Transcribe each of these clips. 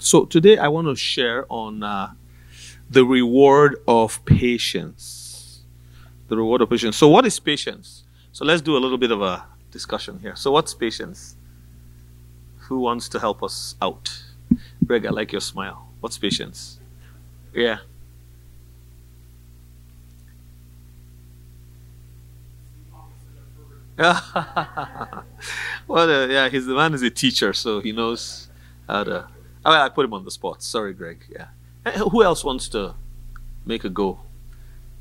So today I want to share on uh, the reward of patience. The reward of patience. So, what is patience? So, let's do a little bit of a discussion here. So, what's patience? Who wants to help us out? Greg, I like your smile. What's patience? Yeah. well, uh, yeah, he's the man is a teacher, so he knows how to. Oh, I put him on the spot. Sorry, Greg. Yeah. Who else wants to make a go?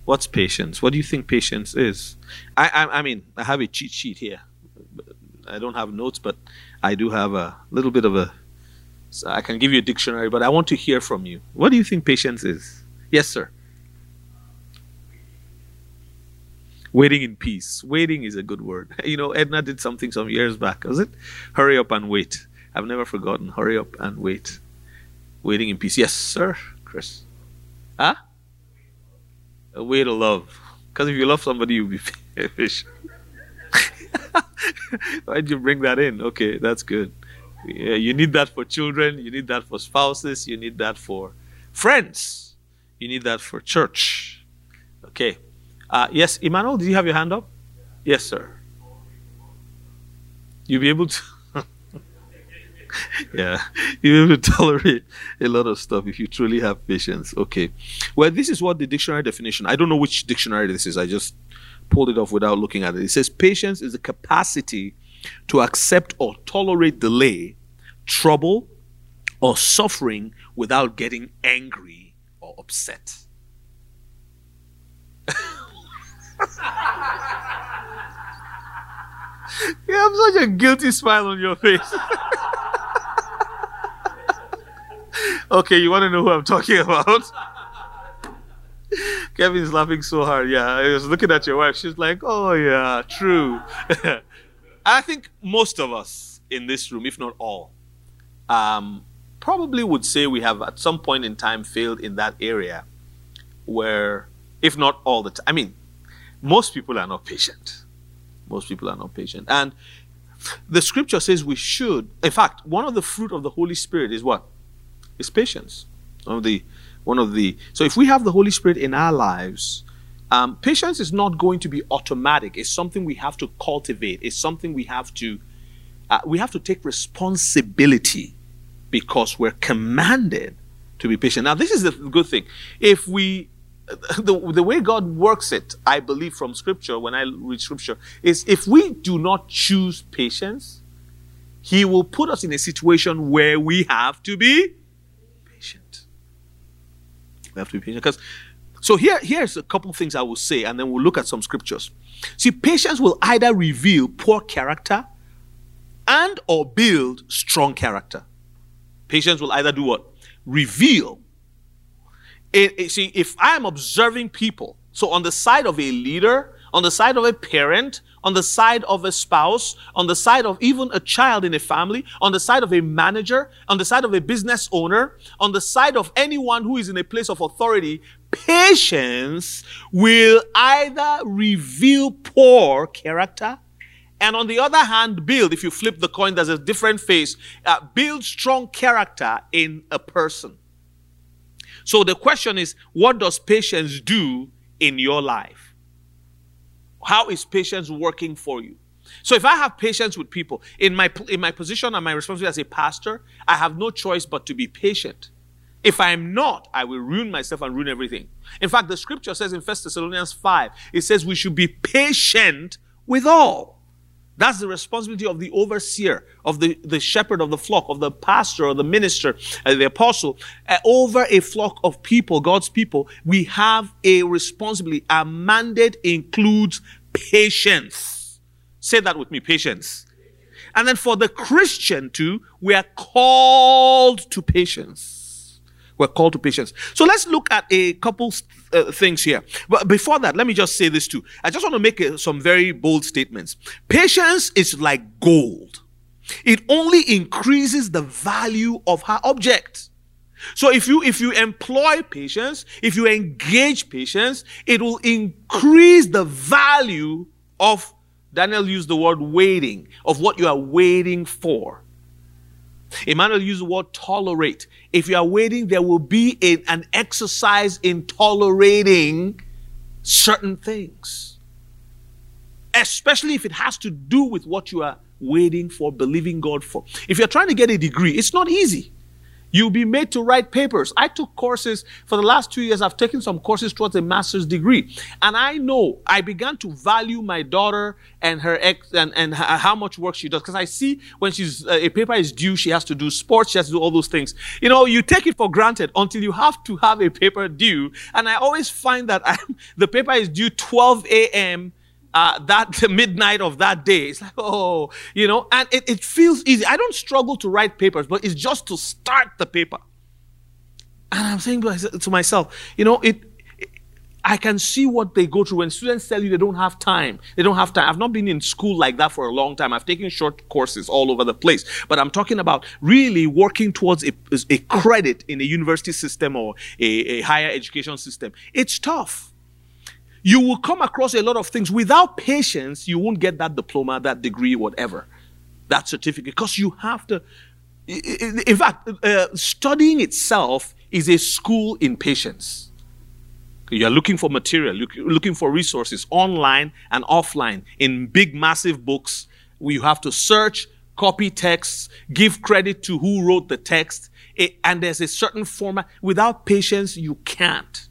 What's patience? What do you think patience is? I, I, I mean, I have a cheat sheet here. I don't have notes, but I do have a little bit of a. So I can give you a dictionary, but I want to hear from you. What do you think patience is? Yes, sir. Waiting in peace. Waiting is a good word. You know, Edna did something some years back, was it? Hurry up and wait. I've never forgotten. Hurry up and wait. Waiting in peace. Yes, sir, Chris. Huh? A way to love. Because if you love somebody, you'll be patient. Why'd you bring that in? Okay, that's good. Yeah, you need that for children. You need that for spouses. You need that for friends. You need that for church. Okay. Uh, yes, Emmanuel, did you have your hand up? Yes, sir. You'll be able to. yeah, you'll be able to tolerate a lot of stuff if you truly have patience. Okay. Well, this is what the dictionary definition. I don't know which dictionary this is. I just pulled it off without looking at it. It says patience is the capacity to accept or tolerate delay, trouble, or suffering without getting angry or upset. you have such a guilty smile on your face. okay, you want to know who I'm talking about? Kevin's laughing so hard. Yeah, I was looking at your wife. She's like, "Oh yeah, true." I think most of us in this room, if not all, um, probably would say we have at some point in time failed in that area where, if not all the time, I mean, most people are not patient. Most people are not patient. And the scripture says we should. In fact, one of the fruit of the Holy Spirit is what? Is patience. One of the one of the so if we have the Holy Spirit in our lives, um, patience is not going to be automatic. It's something we have to cultivate. It's something we have to uh, we have to take responsibility because we're commanded to be patient. Now, this is the good thing. If we the, the way God works it, I believe from scripture, when I read scripture, is if we do not choose patience, He will put us in a situation where we have to be. We have to be patient. Because so here, here's a couple things I will say, and then we'll look at some scriptures. See, patience will either reveal poor character and or build strong character. Patience will either do what? Reveal it, it, see, if I am observing people, so on the side of a leader, on the side of a parent, on the side of a spouse, on the side of even a child in a family, on the side of a manager, on the side of a business owner, on the side of anyone who is in a place of authority, patience will either reveal poor character and on the other hand, build, if you flip the coin, there's a different face, uh, build strong character in a person. So the question is, what does patience do in your life? How is patience working for you? So if I have patience with people in my in my position and my responsibility as a pastor, I have no choice but to be patient. If I am not, I will ruin myself and ruin everything. In fact, the scripture says in 1 Thessalonians 5, it says we should be patient with all. That's the responsibility of the overseer, of the, the shepherd of the flock, of the pastor or the minister, uh, the apostle. Uh, over a flock of people, God's people, we have a responsibility. Our mandate includes patience. Say that with me, patience. And then for the Christian too, we are called to patience. We're called to patience. So let's look at a couple uh, things here. But before that, let me just say this too. I just want to make uh, some very bold statements. Patience is like gold. It only increases the value of her object. So if you if you employ patience, if you engage patience, it will increase the value of Daniel used the word waiting, of what you are waiting for. Emmanuel used the word tolerate. If you are waiting, there will be a, an exercise in tolerating certain things. Especially if it has to do with what you are waiting for, believing God for. If you're trying to get a degree, it's not easy. You'll be made to write papers. I took courses for the last two years. I've taken some courses towards a master's degree. And I know I began to value my daughter and her ex and, and how much work she does. Because I see when she's, uh, a paper is due, she has to do sports, she has to do all those things. You know, you take it for granted until you have to have a paper due. And I always find that I'm, the paper is due 12 a.m uh, that midnight of that day. It's like, oh, you know, and it, it feels easy. I don't struggle to write papers, but it's just to start the paper. And I'm saying to myself, you know, it, I can see what they go through when students tell you they don't have time. They don't have time. I've not been in school like that for a long time. I've taken short courses all over the place. But I'm talking about really working towards a, a credit in a university system or a, a higher education system. It's tough you will come across a lot of things. Without patience, you won't get that diploma, that degree, whatever, that certificate, because you have to. In fact, uh, studying itself is a school in patience. You're looking for material, looking for resources online and offline in big, massive books. You have to search, copy texts, give credit to who wrote the text, and there's a certain format. Without patience, you can't.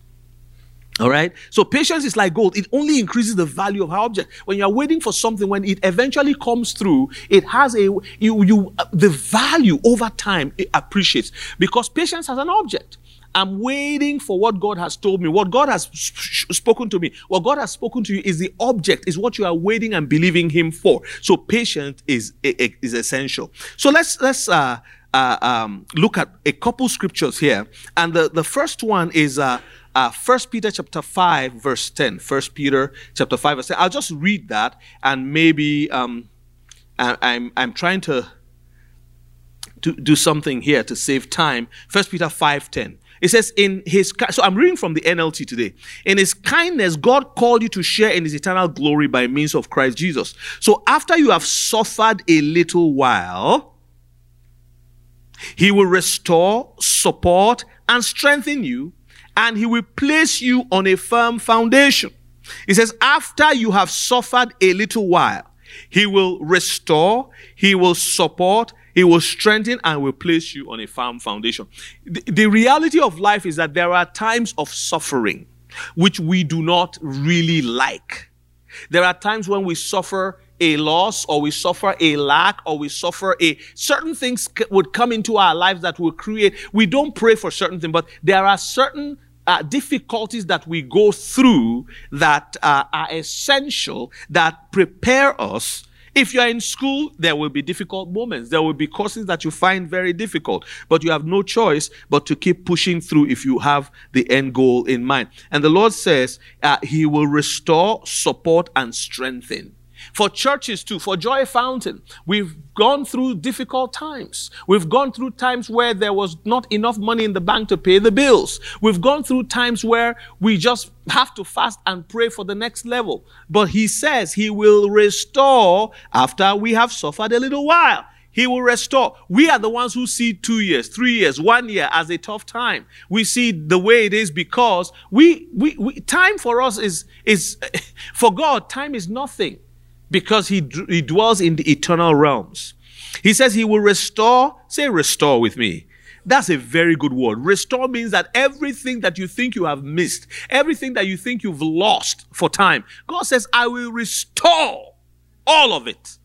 All right. So patience is like gold. It only increases the value of our object. When you are waiting for something, when it eventually comes through, it has a, you, you, uh, the value over time it appreciates because patience has an object. I'm waiting for what God has told me, what God has spoken to me. What God has spoken to you is the object, is what you are waiting and believing Him for. So patience is, is essential. So let's, let's, uh, uh, um, look at a couple scriptures here. And the, the first one is, uh, uh, 1 Peter chapter 5, verse 10. 1 Peter chapter 5, verse 10. I'll just read that and maybe um, I, I'm, I'm trying to, to do something here to save time. 1 Peter 5, 10. It says, in his, so I'm reading from the NLT today. In his kindness, God called you to share in his eternal glory by means of Christ Jesus. So after you have suffered a little while, he will restore, support, and strengthen you and he will place you on a firm foundation. He says, after you have suffered a little while, he will restore, he will support, he will strengthen, and will place you on a firm foundation. The, the reality of life is that there are times of suffering which we do not really like. There are times when we suffer a loss or we suffer a lack or we suffer a certain things would come into our lives that will create we don't pray for certain things but there are certain uh, difficulties that we go through that uh, are essential, that prepare us. If you're in school, there will be difficult moments. There will be courses that you find very difficult, but you have no choice but to keep pushing through if you have the end goal in mind. And the Lord says uh, He will restore, support, and strengthen. For churches too, for Joy Fountain, we've gone through difficult times. We've gone through times where there was not enough money in the bank to pay the bills. We've gone through times where we just have to fast and pray for the next level. But he says he will restore after we have suffered a little while. He will restore. We are the ones who see two years, three years, one year as a tough time. We see the way it is because we, we, we time for us is, is, for God, time is nothing because he, he dwells in the eternal realms. He says he will restore, say restore with me. That's a very good word. Restore means that everything that you think you have missed, everything that you think you've lost for time, God says, I will restore all of it.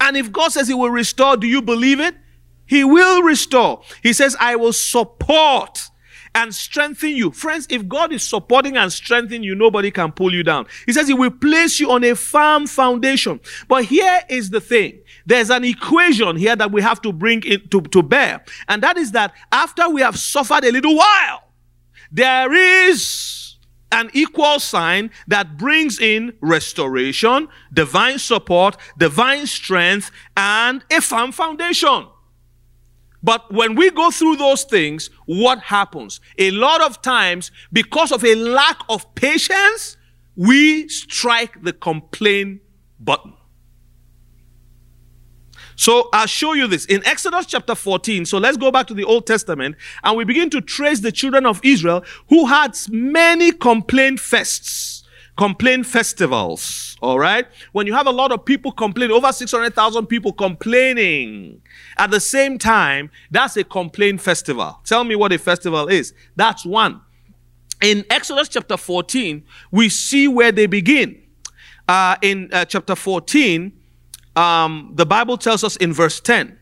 And if God says he will restore, do you believe it? He will restore. He says, I will support and strengthen you. Friends, if God is supporting and strengthening you, nobody can pull you down. He says he will place you on a firm foundation. But here is the thing. There's an equation here that we have to bring it to, to bear. And that is that after we have suffered a little while, there is an equal sign that brings in restoration, divine support, divine strength, and a firm foundation. But when we go through those things, what happens? A lot of times, because of a lack of patience, we strike the complain button. So I'll show you this in Exodus chapter 14. So let's go back to the Old Testament and we begin to trace the children of Israel who had many complaint fests, complaint festivals. All right. When you have a lot of people complaining, over 600,000 people complaining at the same time, that's a complaint festival. Tell me what a festival is. That's one. In Exodus chapter 14, we see where they begin. Uh, in uh, chapter 14, um, the Bible tells us in verse 10,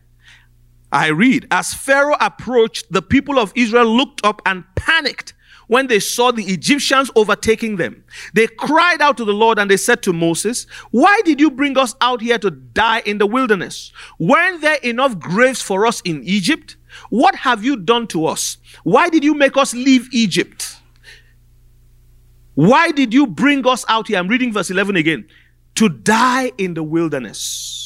I read, As Pharaoh approached, the people of Israel looked up and panicked when they saw the Egyptians overtaking them. They cried out to the Lord and they said to Moses, Why did you bring us out here to die in the wilderness? Weren't there enough graves for us in Egypt? What have you done to us? Why did you make us leave Egypt? Why did you bring us out here? I'm reading verse 11 again to die in the wilderness.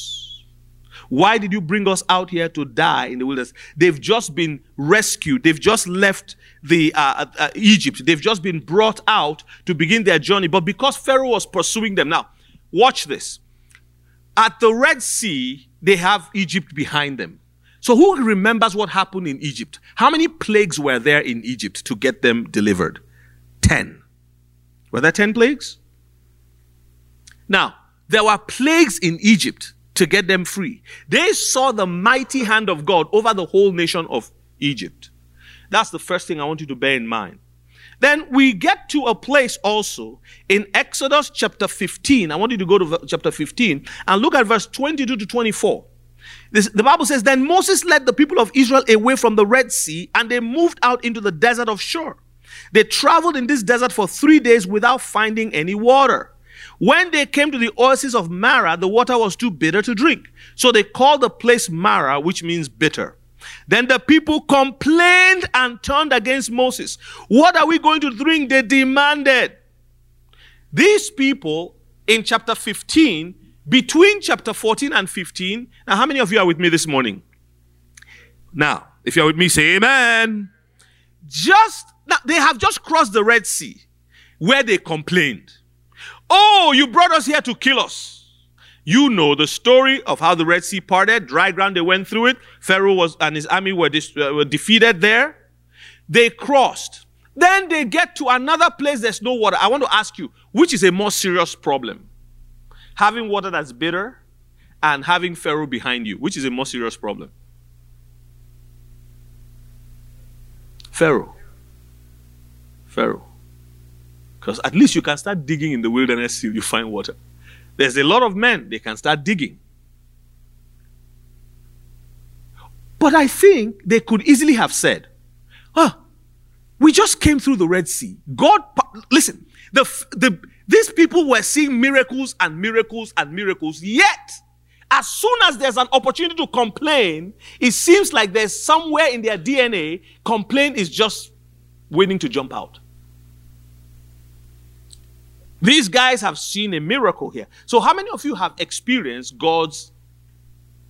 Why did you bring us out here to die in the wilderness? They've just been rescued. They've just left the uh, uh, uh, Egypt. They've just been brought out to begin their journey. But because Pharaoh was pursuing them, now watch this. At the Red Sea, they have Egypt behind them. So who remembers what happened in Egypt? How many plagues were there in Egypt to get them delivered? Ten. Were there ten plagues? Now, there were plagues in Egypt to get them free. They saw the mighty hand of God over the whole nation of Egypt. That's the first thing I want you to bear in mind. Then we get to a place also in Exodus chapter 15. I want you to go to chapter 15 and look at verse 22 to 24. This, the Bible says, Then Moses led the people of Israel away from the Red Sea and they moved out into the desert of Shur. They traveled in this desert for three days without finding any water. When they came to the oasis of Marah, the water was too bitter to drink. So they called the place Marah, which means bitter. Then the people complained and turned against Moses. What are we going to drink? They demanded. These people in chapter 15, between chapter 14 and 15, now how many of you are with me this morning? Now, if you're with me, say amen. Just, now, they have just crossed the Red Sea where they complained. Oh, you brought us here to kill us. You know the story of how the Red Sea parted, dry ground, they went through it. Pharaoh was, and his army were, dis- uh, were defeated there. They crossed. Then they get to another place there's no water. I want to ask you, which is a more serious problem? Having water that's bitter and having Pharaoh behind you, which is a more serious problem? Pharaoh. Pharaoh. Because at least you can start digging in the wilderness till you find water. There's a lot of men, they can start digging. But I think they could easily have said, huh, we just came through the Red Sea. God, listen, the, the, these people were seeing miracles and miracles and miracles, yet, as soon as there's an opportunity to complain, it seems like there's somewhere in their DNA, complaint is just waiting to jump out. These guys have seen a miracle here. So, how many of you have experienced God's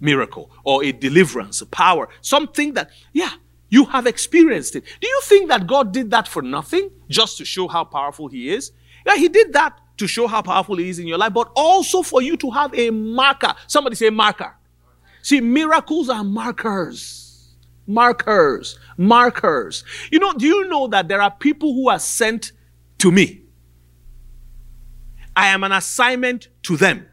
miracle or a deliverance, a power, something that, yeah, you have experienced it? Do you think that God did that for nothing, just to show how powerful He is? Yeah, He did that to show how powerful He is in your life, but also for you to have a marker. Somebody say marker. See, miracles are markers. Markers. Markers. You know, do you know that there are people who are sent to me? I am an assignment to them.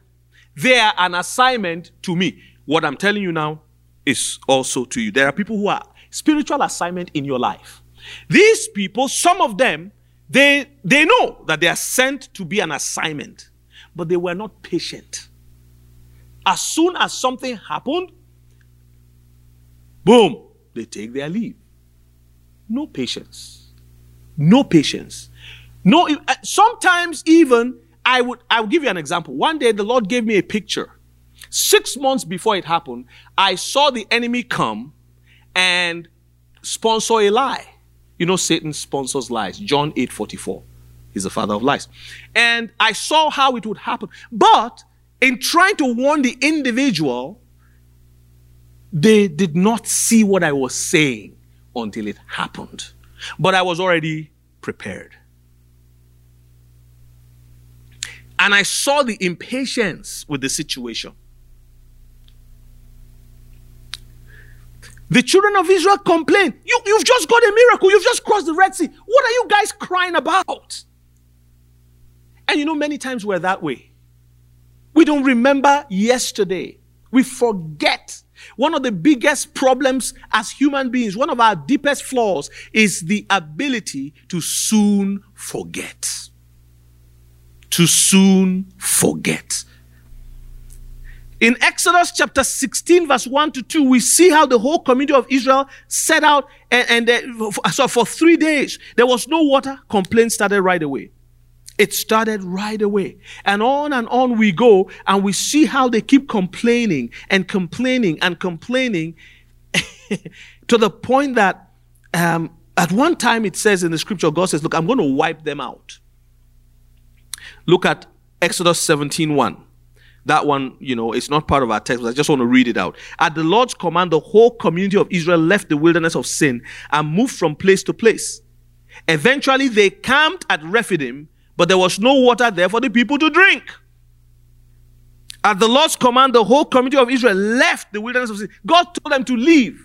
They are an assignment to me. What I'm telling you now is also to you. There are people who are spiritual assignment in your life. These people, some of them, they, they know that they are sent to be an assignment, but they were not patient. As soon as something happened, boom, they take their leave. No patience. No patience. No, uh, sometimes even I would I will give you an example. One day the Lord gave me a picture. Six months before it happened, I saw the enemy come and sponsor a lie. You know, Satan sponsors lies. John 8 44. He's the father of lies. And I saw how it would happen. But in trying to warn the individual, they did not see what I was saying until it happened. But I was already prepared. And I saw the impatience with the situation. The children of Israel complain. You, you've just got a miracle. You've just crossed the Red Sea. What are you guys crying about? And you know, many times we're that way. We don't remember yesterday. We forget. One of the biggest problems as human beings, one of our deepest flaws is the ability to soon forget. To soon forget. In Exodus chapter 16, verse 1 to 2, we see how the whole community of Israel set out and, and so for three days there was no water. Complaints started right away. It started right away. And on and on we go, and we see how they keep complaining and complaining and complaining to the point that um, at one time it says in the scripture, God says, Look, I'm going to wipe them out. Look at Exodus 17 1. That one, you know, it's not part of our text, but I just want to read it out. At the Lord's command, the whole community of Israel left the wilderness of sin and moved from place to place. Eventually, they camped at Rephidim, but there was no water there for the people to drink. At the Lord's command, the whole community of Israel left the wilderness of sin. God told them to leave.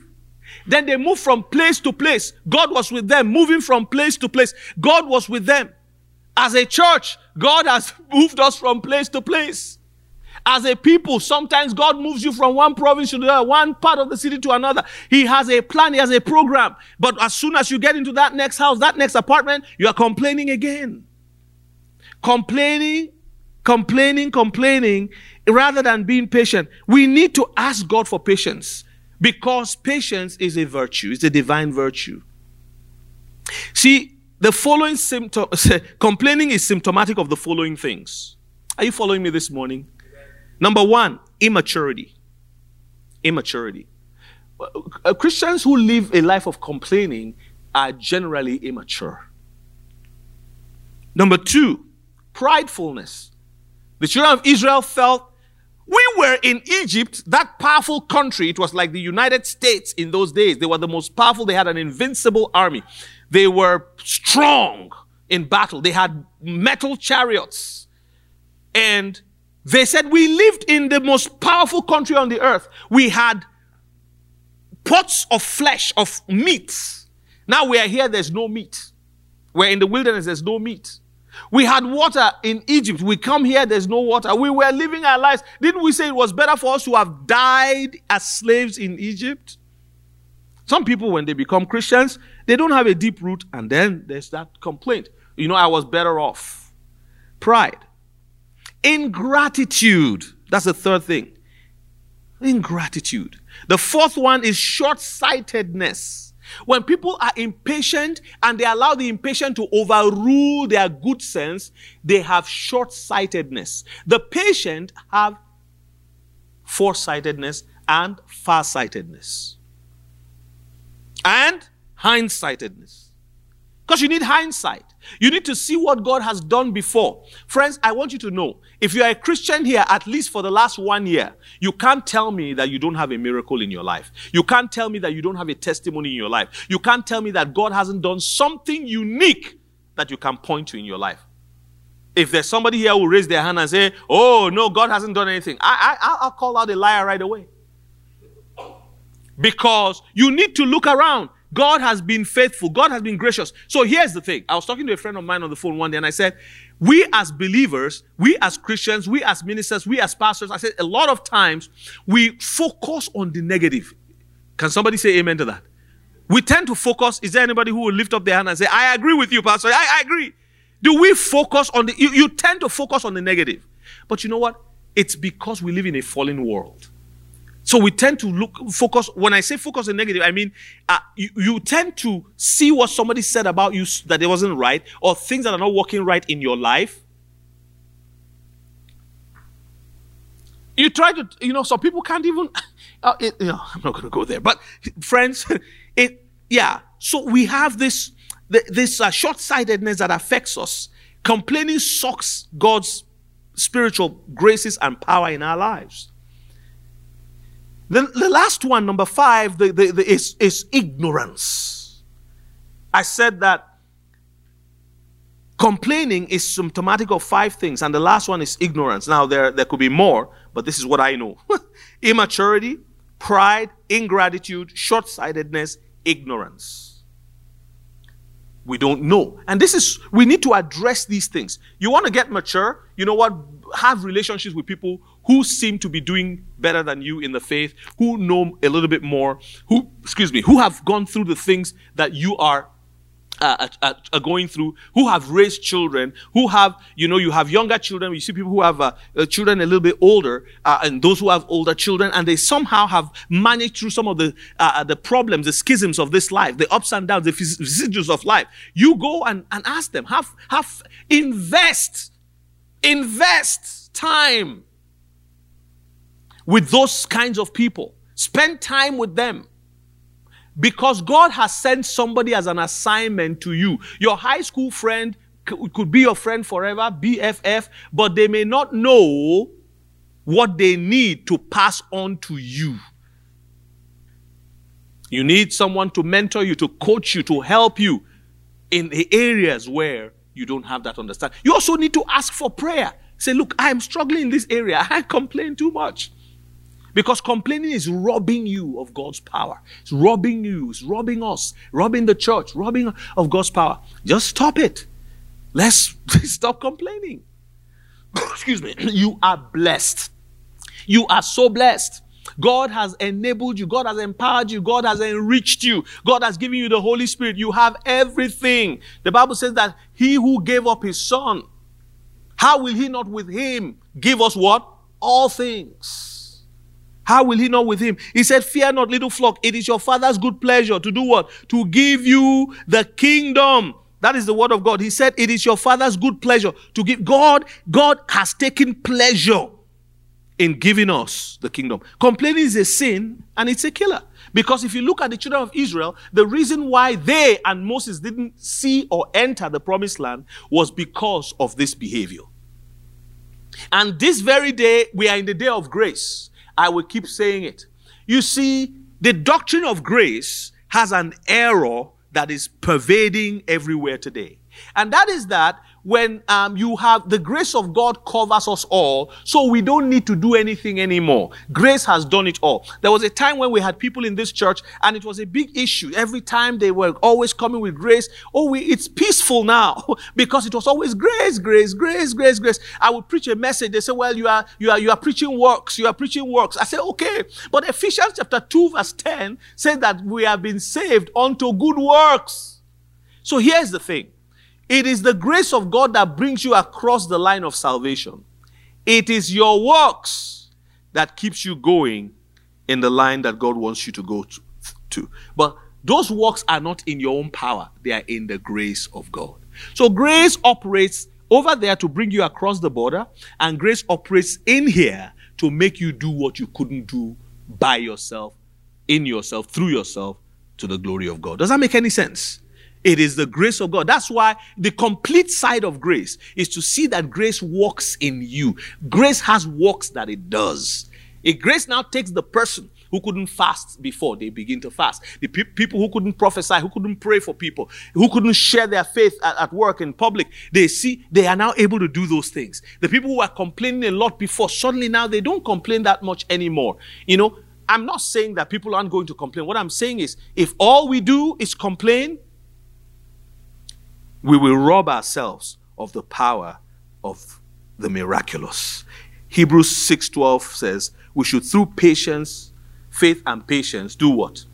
Then they moved from place to place. God was with them, moving from place to place. God was with them. As a church, God has moved us from place to place. As a people, sometimes God moves you from one province to the other, one part of the city to another. He has a plan, He has a program. But as soon as you get into that next house, that next apartment, you are complaining again. Complaining, complaining, complaining, rather than being patient. We need to ask God for patience because patience is a virtue, it's a divine virtue. See, the following symptom, complaining is symptomatic of the following things. Are you following me this morning? Number one, immaturity. Immaturity. Uh, Christians who live a life of complaining are generally immature. Number two, pridefulness. The children of Israel felt we were in Egypt, that powerful country. It was like the United States in those days. They were the most powerful. They had an invincible army. They were strong in battle. They had metal chariots. And they said we lived in the most powerful country on the earth. We had pots of flesh, of meat. Now we are here, there's no meat. We're in the wilderness, there's no meat. We had water in Egypt. We come here, there's no water. We were living our lives. Didn't we say it was better for us to have died as slaves in Egypt? Some people, when they become Christians, they don't have a deep root, and then there's that complaint. You know, I was better off. Pride. Ingratitude. That's the third thing. Ingratitude. The fourth one is short sightedness. When people are impatient and they allow the impatient to overrule their good sense, they have short sightedness. The patient have foresightedness and farsightedness. And hindsightedness. Because you need hindsight. You need to see what God has done before. Friends, I want you to know if you are a Christian here, at least for the last one year, you can't tell me that you don't have a miracle in your life. You can't tell me that you don't have a testimony in your life. You can't tell me that God hasn't done something unique that you can point to in your life. If there's somebody here who raise their hand and say, Oh, no, God hasn't done anything, I, I, I'll call out a liar right away. Because you need to look around. God has been faithful. God has been gracious. So here's the thing. I was talking to a friend of mine on the phone one day and I said, we as believers, we as Christians, we as ministers, we as pastors, I said a lot of times we focus on the negative. Can somebody say amen to that? We tend to focus. Is there anybody who will lift up their hand and say, I agree with you, Pastor? I, I agree. Do we focus on the, you, you tend to focus on the negative. But you know what? It's because we live in a fallen world. So we tend to look, focus, when I say focus on negative, I mean, uh, you, you tend to see what somebody said about you that it wasn't right, or things that are not working right in your life. You try to, you know, some people can't even, uh, it, you know, I'm not going to go there, but friends, it, yeah. So we have this, this uh, short-sightedness that affects us. Complaining sucks God's spiritual graces and power in our lives. The, last one, number five, the, the, the, is, is ignorance. I said that complaining is symptomatic of five things, and the last one is ignorance. Now, there, there could be more, but this is what I know immaturity, pride, ingratitude, short sightedness, ignorance. We don't know. And this is, we need to address these things. You want to get mature? You know what? Have relationships with people who seem to be doing better than you in the faith, who know a little bit more, who, excuse me, who have gone through the things that you are uh, uh, uh, going through, who have raised children, who have, you know, you have younger children. You see people who have uh, uh children a little bit older, uh, and those who have older children, and they somehow have managed through some of the the problems, the schisms of this life, the ups and downs, the vicissitudes of life. You go and, and ask them, have have invest, invest time with those kinds of people. Spend time with them. Because God has sent somebody as an assignment to you. Your high school friend could be your friend forever, BFF, but they may not know what they need to pass on to you. You need someone to mentor you, to coach you, to help you in the areas where you don't have that understanding. You also need to ask for prayer. Say, look, I'm struggling in this area. I complain too much. Because complaining is robbing you of God's power. It's robbing you, it's robbing us, robbing the church, robbing of God's power. Just stop it. Let's stop complaining. Excuse me. You are blessed. You are so blessed. God has enabled you. God has empowered you. God has enriched you. God has given you the Holy Spirit. You have everything. The Bible says that he who gave up his son, how will he not with him give us what? All things. How will he not with him? He said, Fear not, little flock. It is your father's good pleasure to do what? To give you the kingdom. That is the word of God. He said, It is your father's good pleasure to give. God, God has taken pleasure in giving us the kingdom. Complaining is a sin and it's a killer. Because if you look at the children of Israel, the reason why they and Moses didn't see or enter the promised land was because of this behavior. And this very day, we are in the day of grace. I will keep saying it. You see, the doctrine of grace has an error that is pervading everywhere today. And that is that when um, you have the grace of God covers us all, so we don't need to do anything anymore. Grace has done it all. There was a time when we had people in this church, and it was a big issue. Every time they were always coming with grace, oh, we, it's peaceful now because it was always grace, grace, grace, grace, grace. I would preach a message. They say, well, you are you are you are preaching works. You are preaching works. I say, okay, but Ephesians chapter two verse ten says that we have been saved unto good works. So here's the thing. It is the grace of God that brings you across the line of salvation. It is your works that keeps you going in the line that God wants you to go to. But those works are not in your own power, they are in the grace of God. So grace operates over there to bring you across the border, and grace operates in here to make you do what you couldn't do by yourself, in yourself, through yourself, to the glory of God. Does that make any sense? It is the grace of God. That's why the complete side of grace is to see that grace works in you. Grace has works that it does. If grace now takes the person who couldn't fast before they begin to fast, the pe- people who couldn't prophesy, who couldn't pray for people, who couldn't share their faith at, at work in public, they see they are now able to do those things. The people who were complaining a lot before, suddenly now they don't complain that much anymore. You know, I'm not saying that people aren't going to complain. What I'm saying is, if all we do is complain, we will rob ourselves of the power of the miraculous. Hebrews 6:12 says, we should through patience, faith and patience do what?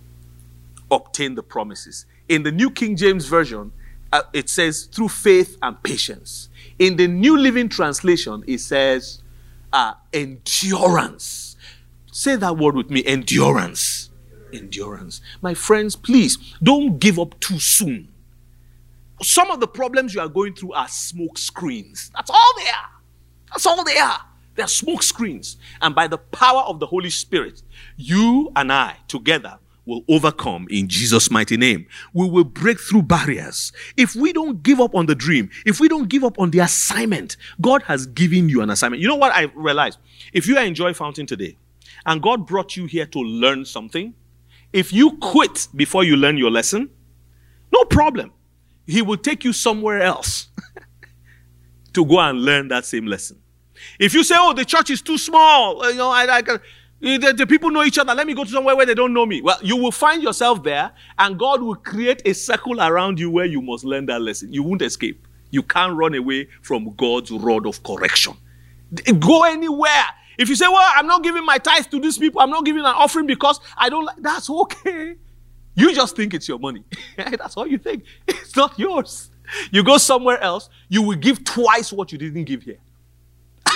Obtain the promises. In the New King James version, uh, it says through faith and patience. In the New Living Translation, it says uh, endurance. Say that word with me endurance. Endurance. My friends, please don't give up too soon. Some of the problems you are going through are smoke screens. That's all they are. That's all they are. They're smoke screens. And by the power of the Holy Spirit, you and I together will overcome in Jesus' mighty name. We will break through barriers. If we don't give up on the dream, if we don't give up on the assignment, God has given you an assignment. You know what I realized? If you in Joy Fountain today and God brought you here to learn something, if you quit before you learn your lesson, no problem he will take you somewhere else to go and learn that same lesson. If you say, oh, the church is too small, uh, you know, I, I can, The, the people know each other. Let me go to somewhere where they don't know me. Well, you will find yourself there, and God will create a circle around you where you must learn that lesson. You won't escape. You can't run away from God's rod of correction. Go anywhere. If you say, Well, I'm not giving my tithe to these people, I'm not giving an offering because I don't like, that's okay. You just think it's your money. that's all you think. It's not yours. You go somewhere else, you will give twice what you didn't give here.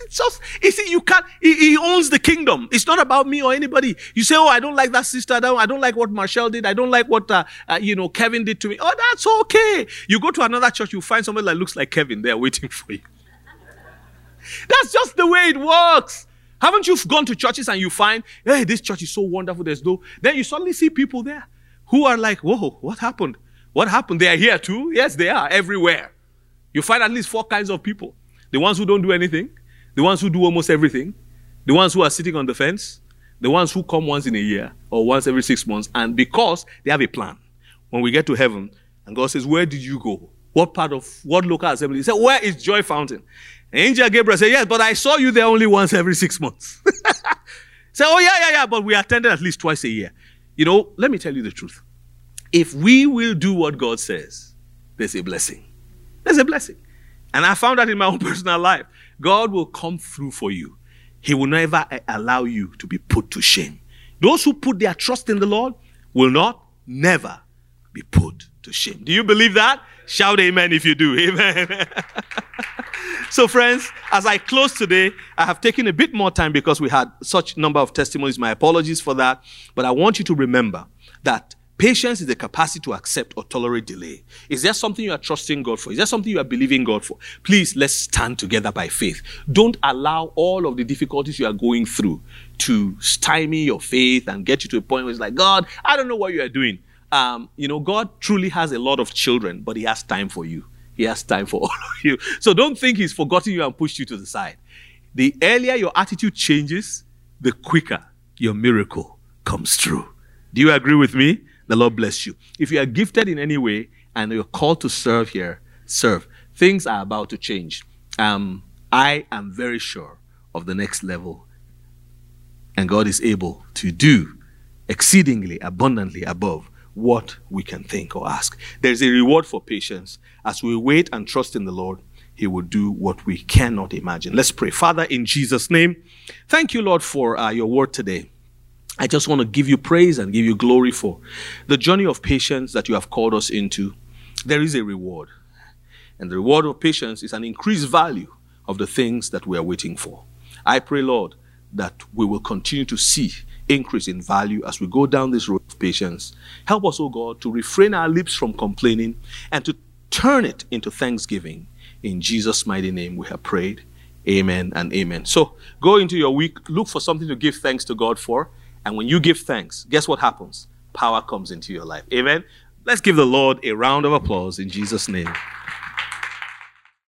it's just, you see, you can't, he, he, owns the kingdom. It's not about me or anybody. You say, oh, I don't like that sister. I don't, I don't like what Marshall did. I don't like what, uh, uh, you know, Kevin did to me. Oh, that's okay. You go to another church, you find somebody that looks like Kevin there waiting for you. That's just the way it works. Haven't you gone to churches and you find, hey, this church is so wonderful, there's no, then you suddenly see people there who are like, whoa, what happened? What happened? They are here too? Yes, they are everywhere. You find at least four kinds of people the ones who don't do anything, the ones who do almost everything, the ones who are sitting on the fence, the ones who come once in a year or once every six months, and because they have a plan. When we get to heaven, and God says, Where did you go? What part of what local assembly? He said, Where is Joy Fountain? Angel Gabriel said, Yes, but I saw you there only once every six months. say, Oh, yeah, yeah, yeah, but we attended at least twice a year. You know, let me tell you the truth. If we will do what God says, there's a blessing. There's a blessing. And I found that in my own personal life. God will come through for you. He will never eh, allow you to be put to shame. Those who put their trust in the Lord will not, never be put to shame. Do you believe that? Shout amen if you do. Amen. so, friends, as I close today, I have taken a bit more time because we had such number of testimonies. My apologies for that. But I want you to remember that Patience is the capacity to accept or tolerate delay. Is there something you are trusting God for? Is there something you are believing God for? Please, let's stand together by faith. Don't allow all of the difficulties you are going through to stymie your faith and get you to a point where it's like, God, I don't know what you are doing. Um, you know, God truly has a lot of children, but He has time for you. He has time for all of you. So don't think He's forgotten you and pushed you to the side. The earlier your attitude changes, the quicker your miracle comes true. Do you agree with me? The Lord bless you. If you are gifted in any way and you're called to serve here, serve. Things are about to change. Um, I am very sure of the next level. And God is able to do exceedingly abundantly above what we can think or ask. There's a reward for patience. As we wait and trust in the Lord, He will do what we cannot imagine. Let's pray. Father, in Jesus' name, thank you, Lord, for uh, your word today. I just want to give you praise and give you glory for the journey of patience that you have called us into. There is a reward. And the reward of patience is an increased value of the things that we are waiting for. I pray, Lord, that we will continue to see increase in value as we go down this road of patience. Help us, O oh God, to refrain our lips from complaining and to turn it into thanksgiving. In Jesus' mighty name we have prayed. Amen and amen. So go into your week, look for something to give thanks to God for. And when you give thanks, guess what happens? Power comes into your life. Amen. Let's give the Lord a round of applause in Jesus' name.